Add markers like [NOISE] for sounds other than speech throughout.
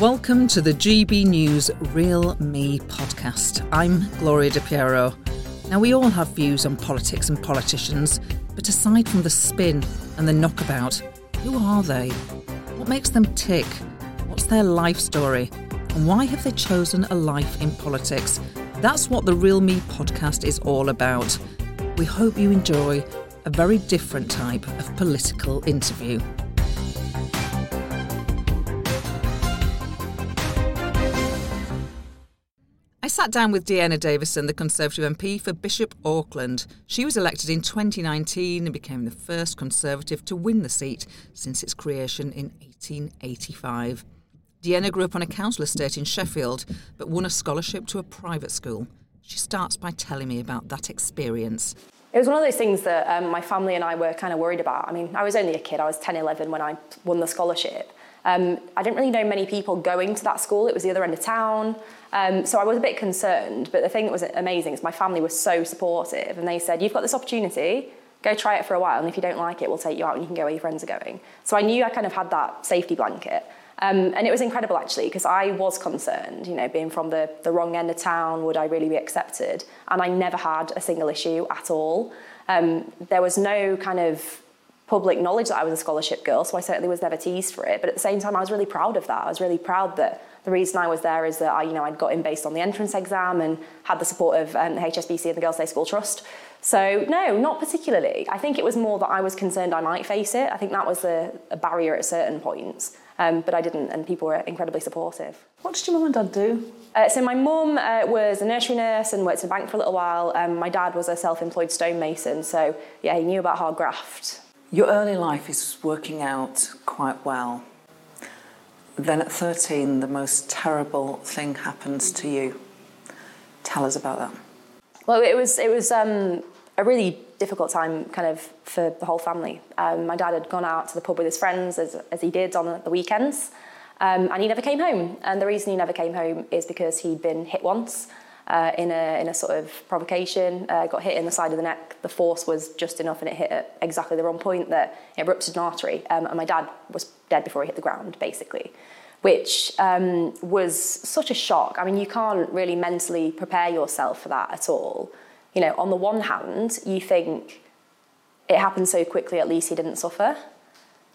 Welcome to the GB News Real Me podcast. I'm Gloria De Piero. Now, we all have views on politics and politicians, but aside from the spin and the knockabout, who are they? What makes them tick? What's their life story? And why have they chosen a life in politics? That's what the Real Me podcast is all about. We hope you enjoy a very different type of political interview. Sat down with Dehenna Davison, the Conservative MP for Bishop Auckland. She was elected in 2019 and became the first Conservative to win the seat since its creation in 1885. Dehenna grew up on a council estate in Sheffield but won a scholarship to a private school. She starts by telling me about that experience. It was one of those things that um, my family and I were kind of worried about. I mean, I was only a kid, I was 10, 11 when I won the scholarship. Um, I didn't really know many people going to that school, it was the other end of town. Um, so I was a bit concerned, but the thing that was amazing is my family was so supportive and they said, You've got this opportunity, go try it for a while, and if you don't like it, we'll take you out and you can go where your friends are going. So I knew I kind of had that safety blanket. Um, and it was incredible actually because I was concerned, you know, being from the, the wrong end of town, would I really be accepted? And I never had a single issue at all. Um, there was no kind of public knowledge that I was a scholarship girl, so I certainly was never teased for it. But at the same time, I was really proud of that. I was really proud that the reason I was there is that I, you know, I'd got in based on the entrance exam and had the support of um, the HSBC and the Girls' Day School Trust. So no, not particularly. I think it was more that I was concerned I might face it. I think that was a, a barrier at certain points, um, but I didn't, and people were incredibly supportive. What did your mum and dad do? Uh, so my mum uh, was a nursery nurse and worked in a bank for a little while. Um, my dad was a self-employed stonemason, so yeah, he knew about hard graft. Your early life is working out quite well. Then at 13, the most terrible thing happens to you. Tell us about that. Well, it was it was um, a really difficult time, kind of for the whole family. Um, my dad had gone out to the pub with his friends, as, as he did on the weekends, um, and he never came home. And the reason he never came home is because he'd been hit once. Uh, in a in a sort of provocation, uh, got hit in the side of the neck. The force was just enough, and it hit at exactly the wrong point that it ruptured an artery. Um, and my dad was dead before he hit the ground, basically, which um, was such a shock. I mean, you can't really mentally prepare yourself for that at all. You know, on the one hand, you think it happened so quickly, at least he didn't suffer.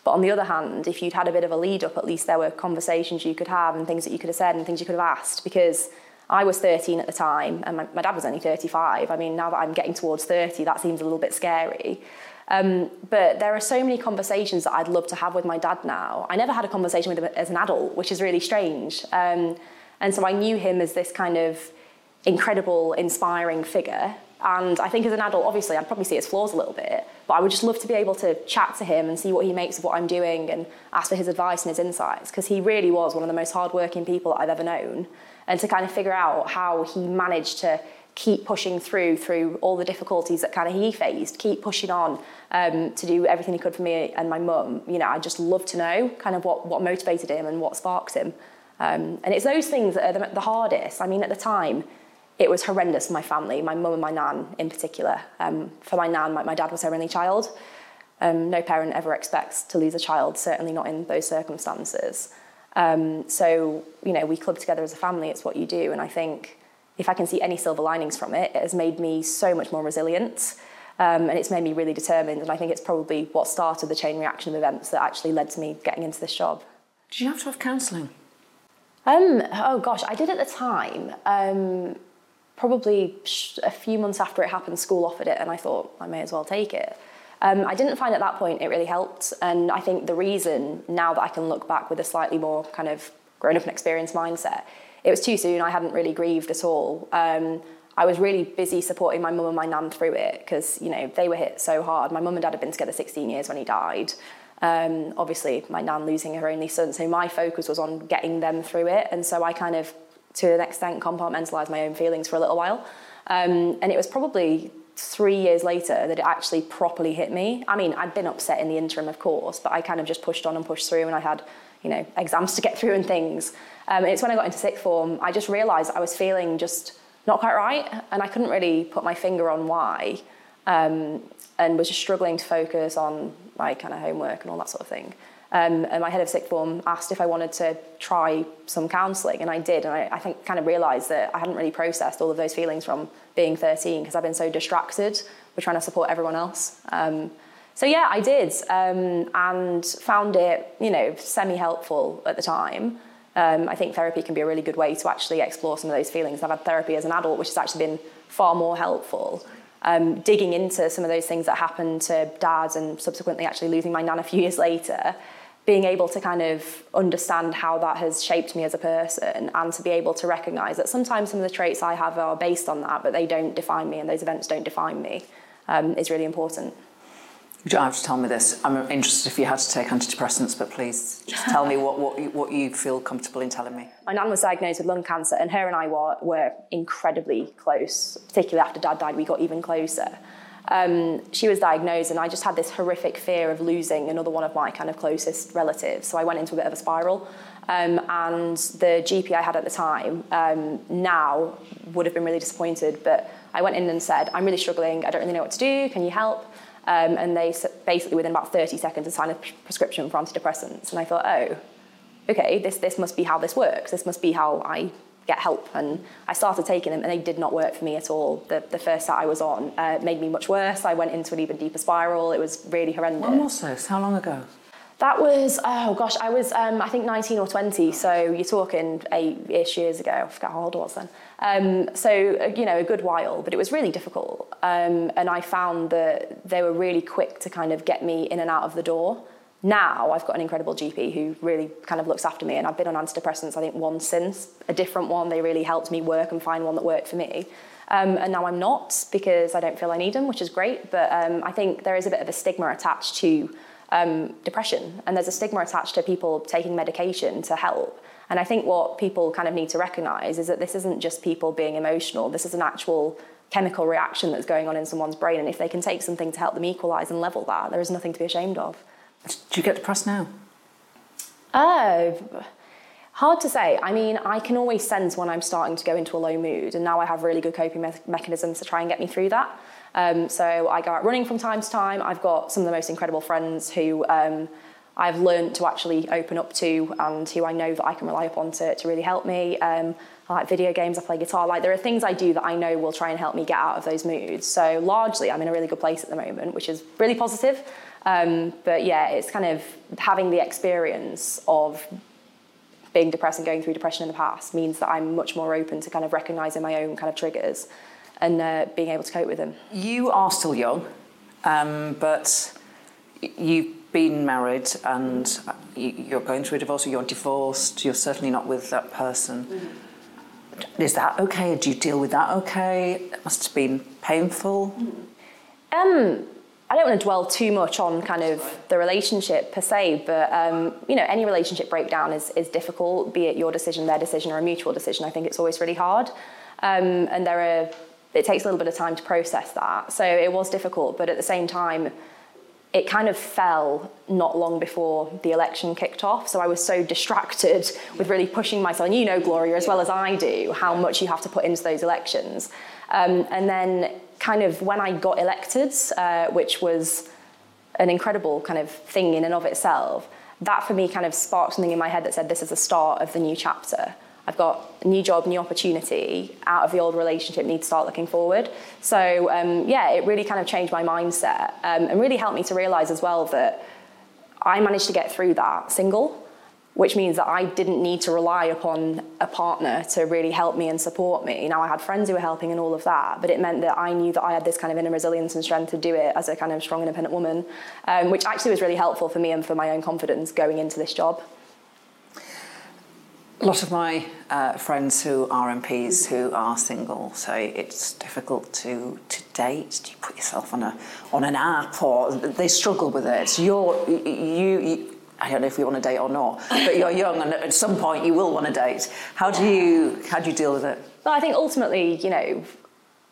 But on the other hand, if you'd had a bit of a lead up, at least there were conversations you could have and things that you could have said and things you could have asked because I was 13 at the time, and my, my dad was only 35. I mean, now that I'm getting towards 30, that seems a little bit scary. Um, but there are so many conversations that I'd love to have with my dad now. I never had a conversation with him as an adult, which is really strange. Um, and so I knew him as this kind of incredible, inspiring figure. And I think as an adult, obviously, I'd probably see his flaws a little bit, but I would just love to be able to chat to him and see what he makes of what I'm doing and ask for his advice and his insights, because he really was one of the most hardworking people I've ever known and to kind of figure out how he managed to keep pushing through through all the difficulties that kind of he faced, keep pushing on um, to do everything he could for me and my mum. You know, I just love to know kind of what, what motivated him and what sparks him. Um, and it's those things that are the, the, hardest. I mean, at the time, it was horrendous for my family, my mum and my nan in particular. Um, for my nan, my, my, dad was her only child. Um, no parent ever expects to lose a child, certainly not in those circumstances. Um, so, you know, we club together as a family, it's what you do. And I think if I can see any silver linings from it, it has made me so much more resilient. Um, and it's made me really determined. And I think it's probably what started the chain reaction of events that actually led to me getting into this job. Did you have to have counselling? Um, oh gosh, I did at the time. Um, probably a few months after it happened, school offered it, and I thought I may as well take it. Um, I didn't find at that point it really helped. And I think the reason, now that I can look back with a slightly more kind of grown up and experienced mindset, it was too soon. I hadn't really grieved at all. Um, I was really busy supporting my mum and my nan through it because, you know, they were hit so hard. My mum and dad had been together 16 years when he died. Um, obviously, my nan losing her only son. So my focus was on getting them through it. And so I kind of, to an extent, compartmentalised my own feelings for a little while. Um, and it was probably three years later that it actually properly hit me. I mean, I'd been upset in the interim, of course, but I kind of just pushed on and pushed through, and I had, you know, exams to get [LAUGHS] through and things. Um, and it's when I got into sixth form, I just realised I was feeling just not quite right, and I couldn't really put my finger on why, um, and was just struggling to focus on my kind of homework and all that sort of thing. Um, and my head of sixth form asked if I wanted to try some counselling, and I did. And I, I think kind of realised that I hadn't really processed all of those feelings from being 13 because I've been so distracted with trying to support everyone else. Um, so yeah, I did, um, and found it, you know, semi-helpful at the time. Um, I think therapy can be a really good way to actually explore some of those feelings. I've had therapy as an adult, which has actually been far more helpful. Um, digging into some of those things that happened to dad and subsequently actually losing my nan a few years later being able to kind of understand how that has shaped me as a person and to be able to recognize that sometimes some of the traits I have are based on that, but they don't define me and those events don't define me um, is really important. You don't have to tell me this. I'm interested if you had to take antidepressants, but please just tell me what, what, you, what you feel comfortable in telling me. My nan was diagnosed with lung cancer, and her and I were, were incredibly close, particularly after dad died, we got even closer um, she was diagnosed, and I just had this horrific fear of losing another one of my kind of closest relatives. So I went into a bit of a spiral. Um, and the GP I had at the time um, now would have been really disappointed, but I went in and said, I'm really struggling, I don't really know what to do, can you help? Um, and they basically, within about 30 seconds, assigned a prescription for antidepressants. And I thought, oh, okay, this, this must be how this works. This must be how I get help. And I started taking them, and they did not work for me at all. The, the first set I was on uh, made me much worse. I went into an even deeper spiral. It was really horrendous. When was this? How long ago? That was, oh gosh, I was, um, I think 19 or 20, so you're talking eight-ish years ago. I forget how old I was then. Um, so, uh, you know, a good while, but it was really difficult. Um, and I found that they were really quick to kind of get me in and out of the door now I've got an incredible GP who really kind of looks after me, and I've been on antidepressants, I think, once since, a different one. They really helped me work and find one that worked for me. Um, and now I'm not because I don't feel I need them, which is great. But um, I think there is a bit of a stigma attached to um, depression, and there's a stigma attached to people taking medication to help. And I think what people kind of need to recognize is that this isn't just people being emotional, this is an actual chemical reaction that's going on in someone's brain. And if they can take something to help them equalize and level that, there is nothing to be ashamed of. Do you get depressed now? Oh, hard to say. I mean, I can always sense when I'm starting to go into a low mood, and now I have really good coping me- mechanisms to try and get me through that. Um, so I go out running from time to time. I've got some of the most incredible friends who um, I've learned to actually open up to and who I know that I can rely upon to, to really help me. Um, I like video games, I play guitar. Like there are things I do that I know will try and help me get out of those moods. So largely, I'm in a really good place at the moment, which is really positive. Um, but yeah, it's kind of having the experience of being depressed and going through depression in the past means that I'm much more open to kind of recognizing my own kind of triggers and uh, being able to cope with them. You are still young, um, but you've been married and you're going through a divorce or you're divorced, you're certainly not with that person. Mm-hmm. Is that okay? Do you deal with that okay? It must have been painful. Um, I don't want to dwell too much on kind of the relationship per se, but um, you know, any relationship breakdown is is difficult, be it your decision, their decision, or a mutual decision. I think it's always really hard, um, and there are it takes a little bit of time to process that. So it was difficult, but at the same time, it kind of fell not long before the election kicked off. So I was so distracted with really pushing myself. And you know, Gloria, as well as I do, how much you have to put into those elections. Um, and then kind of when I got elected, uh, which was an incredible kind of thing in and of itself, that for me kind of sparked something in my head that said, this is the start of the new chapter. I've got a new job, new opportunity out of the old relationship, need to start looking forward. So, um, yeah, it really kind of changed my mindset um, and really helped me to realize as well that I managed to get through that single which means that I didn't need to rely upon a partner to really help me and support me. Now I had friends who were helping and all of that, but it meant that I knew that I had this kind of inner resilience and strength to do it as a kind of strong, independent woman, um, which actually was really helpful for me and for my own confidence going into this job. A lot of my uh, friends who are MPs who are single say it's difficult to, to date. Do you put yourself on a on an app or they struggle with it? You're you, you I don't know if you want to date or not, but you're young and at some point you will want to date. How do you how do you deal with it? Well, I think ultimately, you know,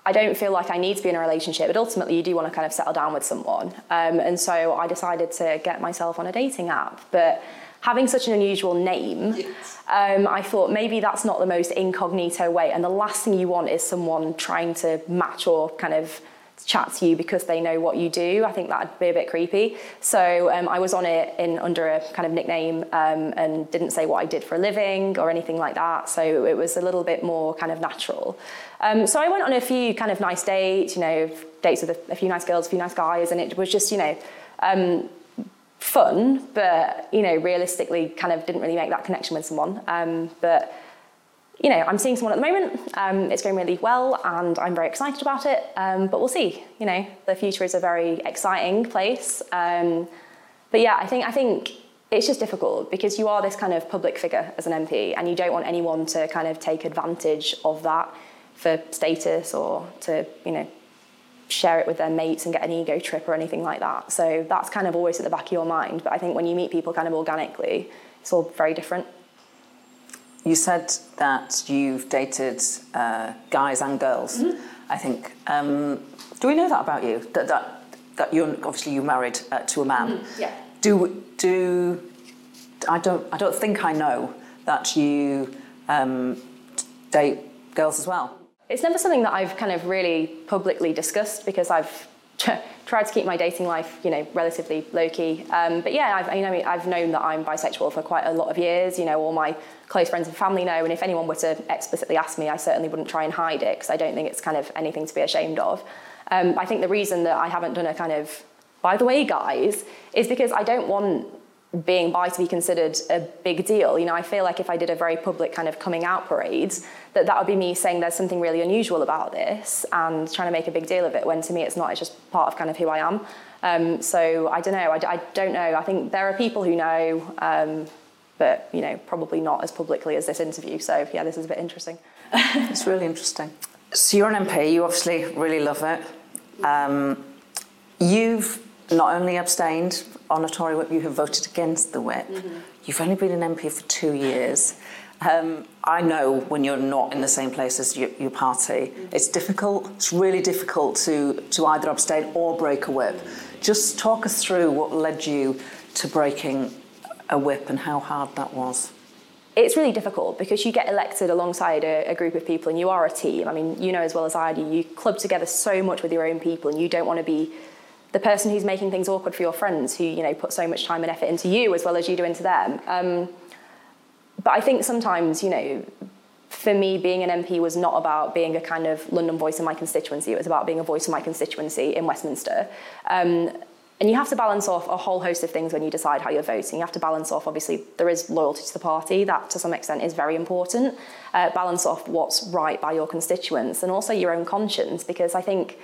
I don't feel like I need to be in a relationship, but ultimately you do want to kind of settle down with someone. Um, and so I decided to get myself on a dating app. But having such an unusual name, yes. um, I thought maybe that's not the most incognito way. And the last thing you want is someone trying to match or kind of chat to you because they know what you do. I think that'd be a bit creepy. So um, I was on it in under a kind of nickname um, and didn't say what I did for a living or anything like that. So it was a little bit more kind of natural. Um, so I went on a few kind of nice dates, you know, dates with a, a few nice girls, a few nice guys, and it was just, you know, um, fun, but you know, realistically, kind of didn't really make that connection with someone. Um, but you know, I'm seeing someone at the moment. Um, it's going really well, and I'm very excited about it. Um, but we'll see. You know, the future is a very exciting place. Um, but yeah, I think I think it's just difficult because you are this kind of public figure as an MP, and you don't want anyone to kind of take advantage of that for status or to you know share it with their mates and get an ego trip or anything like that. So that's kind of always at the back of your mind. But I think when you meet people kind of organically, it's all very different. You said that you've dated uh, guys and girls. Mm-hmm. I think. Um, do we know that about you? That that that you're obviously you married uh, to a man. Mm-hmm. Yeah. Do do I don't I don't think I know that you um, date girls as well. It's never something that I've kind of really publicly discussed because I've [LAUGHS] tried to keep my dating life, you know, relatively low key. Um, but yeah, I've, you know, I've known that I'm bisexual for quite a lot of years. You know, all my close friends and family know, and if anyone were to explicitly ask me, I certainly wouldn't try and hide it because I don't think it's kind of anything to be ashamed of. Um, I think the reason that I haven't done a kind of, by the way, guys, is because I don't want being bi to be considered a big deal. You know, I feel like if I did a very public kind of coming out parade, that that would be me saying there's something really unusual about this and trying to make a big deal of it. When to me, it's not. It's just part of kind of who I am. Um, so I don't know. I, I, don't know. I think there are people who know. Um, but you know, probably not as publicly as this interview. So yeah, this is a bit interesting. [LAUGHS] it's really interesting. So you're an MP. You obviously really love it. Um, you've not only abstained on a Tory whip, you have voted against the whip. Mm-hmm. You've only been an MP for two years. Um, I know when you're not in the same place as your, your party, mm-hmm. it's difficult. It's really difficult to to either abstain or break a whip. Just talk us through what led you to breaking a whip and how hard that was? It's really difficult because you get elected alongside a, a, group of people and you are a team. I mean, you know as well as I do, you club together so much with your own people and you don't want to be the person who's making things awkward for your friends who, you know, put so much time and effort into you as well as you do into them. Um, but I think sometimes, you know, for me, being an MP was not about being a kind of London voice in my constituency. It was about being a voice in my constituency in Westminster. Um, and you have to balance off a whole host of things when you decide how you're voting. You have to balance off, obviously, there is loyalty to the party, that to some extent is very important. Uh, balance off what's right by your constituents and also your own conscience, because I think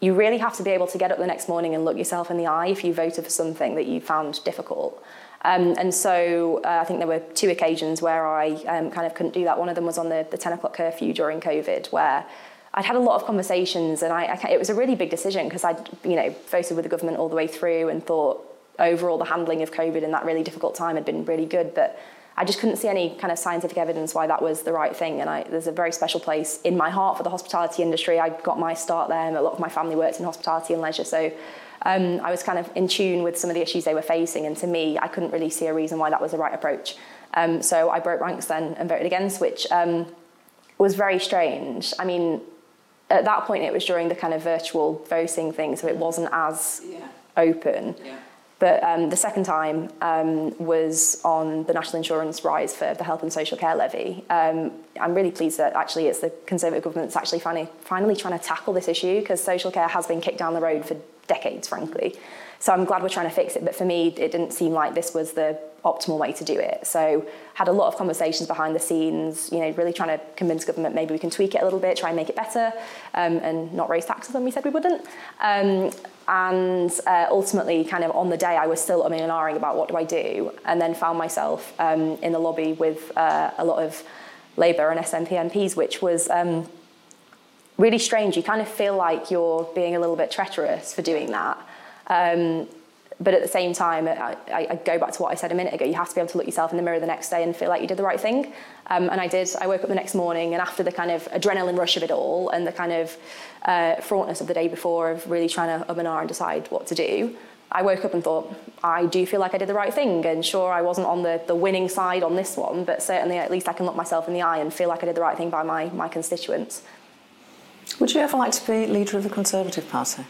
you really have to be able to get up the next morning and look yourself in the eye if you voted for something that you found difficult. Um, and so uh, I think there were two occasions where I um, kind of couldn't do that. One of them was on the, the 10 o'clock curfew during COVID, where I'd had a lot of conversations, and I, I it was a really big decision because I'd you know voted with the government all the way through and thought overall the handling of COVID in that really difficult time had been really good, but I just couldn't see any kind of scientific evidence why that was the right thing. And I, there's a very special place in my heart for the hospitality industry. I got my start there, and a lot of my family worked in hospitality and leisure, so. Um, I was kind of in tune with some of the issues they were facing, and to me, I couldn't really see a reason why that was the right approach. Um, so I broke ranks then and voted against, which um, was very strange. I mean, at that point it was during the kind of virtual voting thing, so it wasn't as yeah. open. Yeah. But um, the second time um, was on the national insurance rise for the health and social care levy. Um, I'm really pleased that actually it's the Conservative government that's actually finally, finally trying to tackle this issue because social care has been kicked down the road for decades, frankly. So I'm glad we're trying to fix it. But for me, it didn't seem like this was the optimal way to do it. So had a lot of conversations behind the scenes, you know, really trying to convince government maybe we can tweak it a little bit, try and make it better, um, and not raise taxes when we said we wouldn't. Um, and uh, ultimately, kind of on the day, I was still umming and ahhing about what do I do, and then found myself um, in the lobby with uh, a lot of Labour and SNP MPs, which was um, really strange. You kind of feel like you're being a little bit treacherous for doing that. Um, but at the same time, I, I, go back to what I said a minute ago. You have to be able to look yourself in the mirror the next day and feel like you did the right thing. Um, and I did. I woke up the next morning, and after the kind of adrenaline rush of it all and the kind of uh, fraughtness of the day before of really trying to um and ah and decide what to do, I woke up and thought, I do feel like I did the right thing. And sure, I wasn't on the, the winning side on this one, but certainly at least I can look myself in the eye and feel like I did the right thing by my, my constituents. Would you ever like to be leader of the Conservative Party?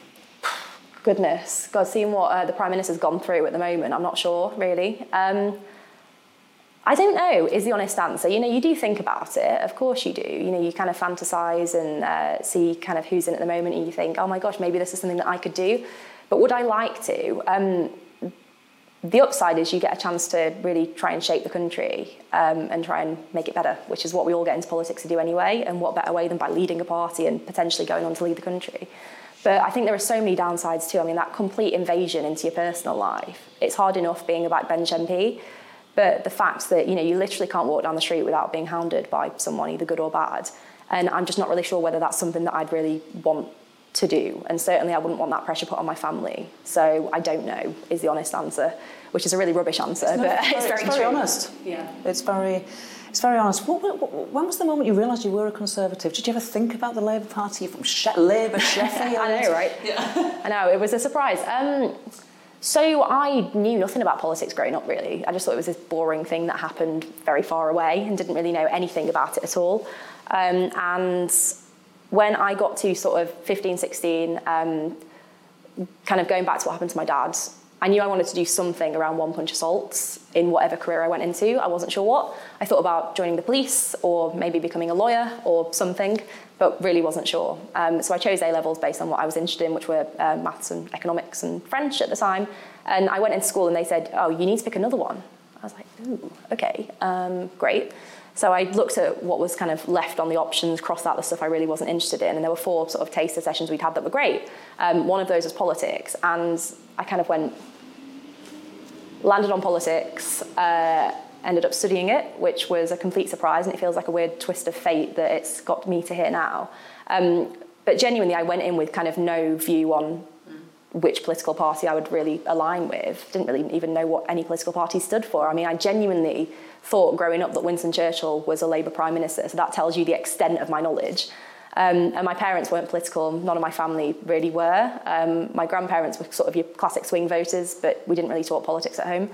Goodness, God, seeing what uh, the Prime Minister's gone through at the moment, I'm not sure really. Um, I don't know, is the honest answer. You know, you do think about it, of course you do. You know, you kind of fantasize and uh, see kind of who's in at the moment and you think, oh my gosh, maybe this is something that I could do. But would I like to? Um, the upside is you get a chance to really try and shape the country um, and try and make it better, which is what we all get into politics to do anyway. And what better way than by leading a party and potentially going on to lead the country? But I think there are so many downsides too. I mean, that complete invasion into your personal life. It's hard enough being a backbench MP, but the fact that you know you literally can't walk down the street without being hounded by someone, either good or bad, and I'm just not really sure whether that's something that I'd really want to do. And certainly, I wouldn't want that pressure put on my family. So I don't know is the honest answer, which is a really rubbish answer, it's but very, it's very, it's very true. honest. Yeah, it's very. It's very honest. What, what, when was the moment you realised you were a Conservative? Did you ever think about the Labour Party? From she- Labour [LAUGHS] Sheffield? I know, right? Yeah. I know, it was a surprise. Um, so I knew nothing about politics growing up, really. I just thought it was this boring thing that happened very far away and didn't really know anything about it at all. Um, and when I got to sort of 15, 16, um, kind of going back to what happened to my dad, I knew I wanted to do something around one punch assaults in whatever career I went into. I wasn't sure what. I thought about joining the police or maybe becoming a lawyer or something, but really wasn't sure. Um, so I chose A levels based on what I was interested in, which were uh, maths and economics and French at the time. And I went into school and they said, "Oh, you need to pick another one." Was like, "Ooh, okay, um, great." So I looked at what was kind of left on the options, crossed out the stuff I really wasn't interested in, and there were four sort of taster sessions we'd had that were great. Um, one of those was politics, and I kind of went, landed on politics, uh, ended up studying it, which was a complete surprise, and it feels like a weird twist of fate that it's got me to here now. Um, but genuinely, I went in with kind of no view on which political party I would really align with. Didn't really even know what any political party stood for. I mean, I genuinely thought growing up that Winston Churchill was a Labour Prime Minister, so that tells you the extent of my knowledge. Um, and my parents weren't political, none of my family really were. Um, my grandparents were sort of your classic swing voters, but we didn't really talk politics at home.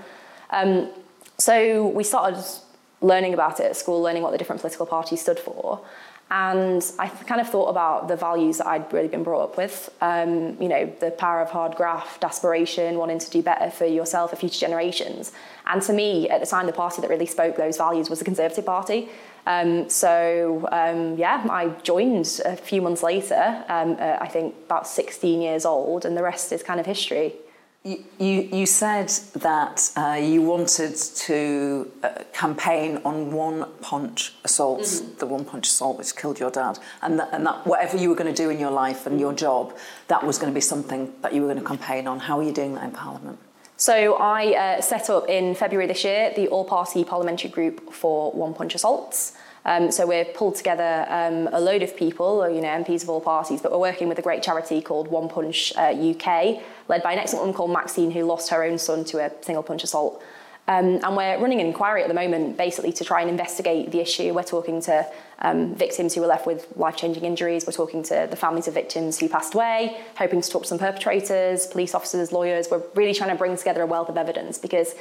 Um, so we started learning about it at school, learning what the different political parties stood for. And I kind of thought about the values that I'd really been brought up with. Um, you know, the power of hard graft, aspiration, wanting to do better for yourself, for future generations. And to me, at the time, the party that really spoke those values was the Conservative Party. Um, so um, yeah, I joined a few months later. Uh, I think about 16 years old, and the rest is kind of history. You, you, you said that uh, you wanted to uh, campaign on one punch assaults, mm-hmm. the one punch assault which killed your dad, and that, and that whatever you were going to do in your life and your job, that was going to be something that you were going to campaign on. How are you doing that in Parliament? So I uh, set up in February this year the all-party parliamentary group for one punch assaults. Um, so we've pulled together um, a load of people, you know, MPs of all parties, but we're working with a great charity called One Punch uh, UK, led by an excellent woman called Maxine who lost her own son to a single punch assault. Um, and we're running an inquiry at the moment, basically to try and investigate the issue. We're talking to um, victims who were left with life-changing injuries. We're talking to the families of victims who passed away, hoping to talk to some perpetrators, police officers, lawyers. We're really trying to bring together a wealth of evidence because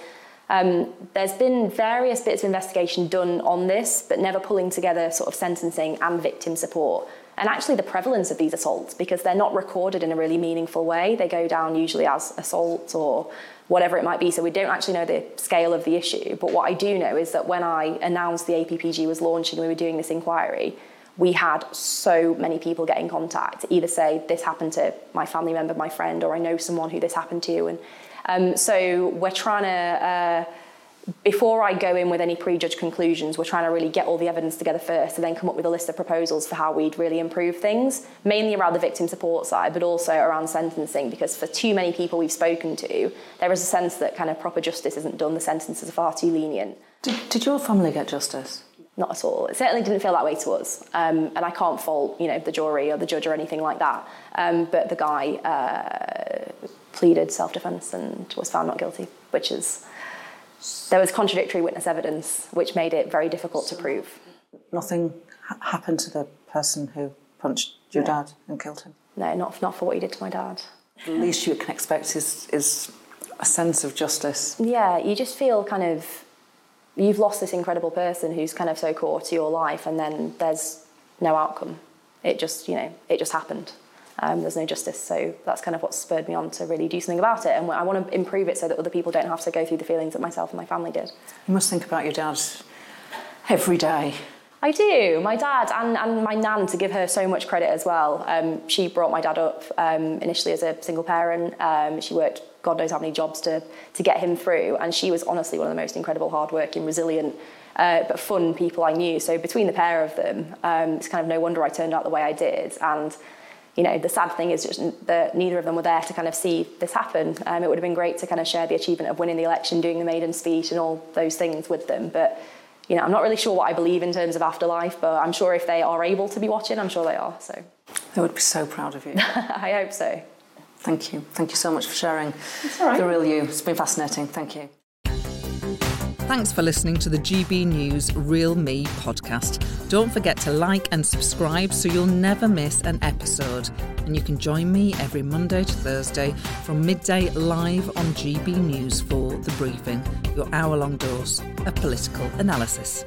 um, there's been various bits of investigation done on this, but never pulling together sort of sentencing and victim support. And actually, the prevalence of these assaults, because they're not recorded in a really meaningful way, they go down usually as assaults or whatever it might be. So we don't actually know the scale of the issue. But what I do know is that when I announced the APPG was launching we were doing this inquiry, we had so many people get in contact, either say, This happened to my family member, my friend, or I know someone who this happened to. And um, so we're trying to, uh, before I go in with any prejudged conclusions, we're trying to really get all the evidence together first and then come up with a list of proposals for how we'd really improve things, mainly around the victim support side, but also around sentencing, because for too many people we've spoken to, there is a sense that kind of proper justice isn't done, the sentences are far too lenient. Did, did your family get justice? Not at all. It certainly didn't feel that way to us, um, and I can't fault you know the jury or the judge or anything like that. Um, but the guy uh, pleaded self-defence and was found not guilty, which is there was contradictory witness evidence, which made it very difficult to prove. Nothing ha- happened to the person who punched your no. dad and killed him. No, not not for what he did to my dad. The least you can expect is is a sense of justice. Yeah, you just feel kind of you've lost this incredible person who's kind of so core to your life, and then there's no outcome. it just, you know, it just happened. Um, there's no justice. So that's kind of what spurred me on to really do something about it. And I want to improve it so that other people don't have to go through the feelings that myself and my family did. You must think about your dad every day. I do. My dad and, and my nan, to give her so much credit as well. Um, she brought my dad up um, initially as a single parent. Um, she worked God knows how many jobs to, to get him through. And she was honestly one of the most incredible, hardworking, resilient, uh, but fun people I knew. So between the pair of them, um, it's kind of no wonder I turned out the way I did. And you know, the sad thing is just that neither of them were there to kind of see this happen. Um, it would have been great to kind of share the achievement of winning the election, doing the maiden speech, and all those things with them. But you know, I'm not really sure what I believe in terms of afterlife, but I'm sure if they are able to be watching, I'm sure they are. So they would be so proud of you. [LAUGHS] I hope so. Thank you. Thank you so much for sharing right. the real you. It's been fascinating. Thank you. Thanks for listening to the GB News Real Me podcast. Don't forget to like and subscribe so you'll never miss an episode. And you can join me every Monday to Thursday from midday live on GB News for The Briefing, your hour long dose of political analysis.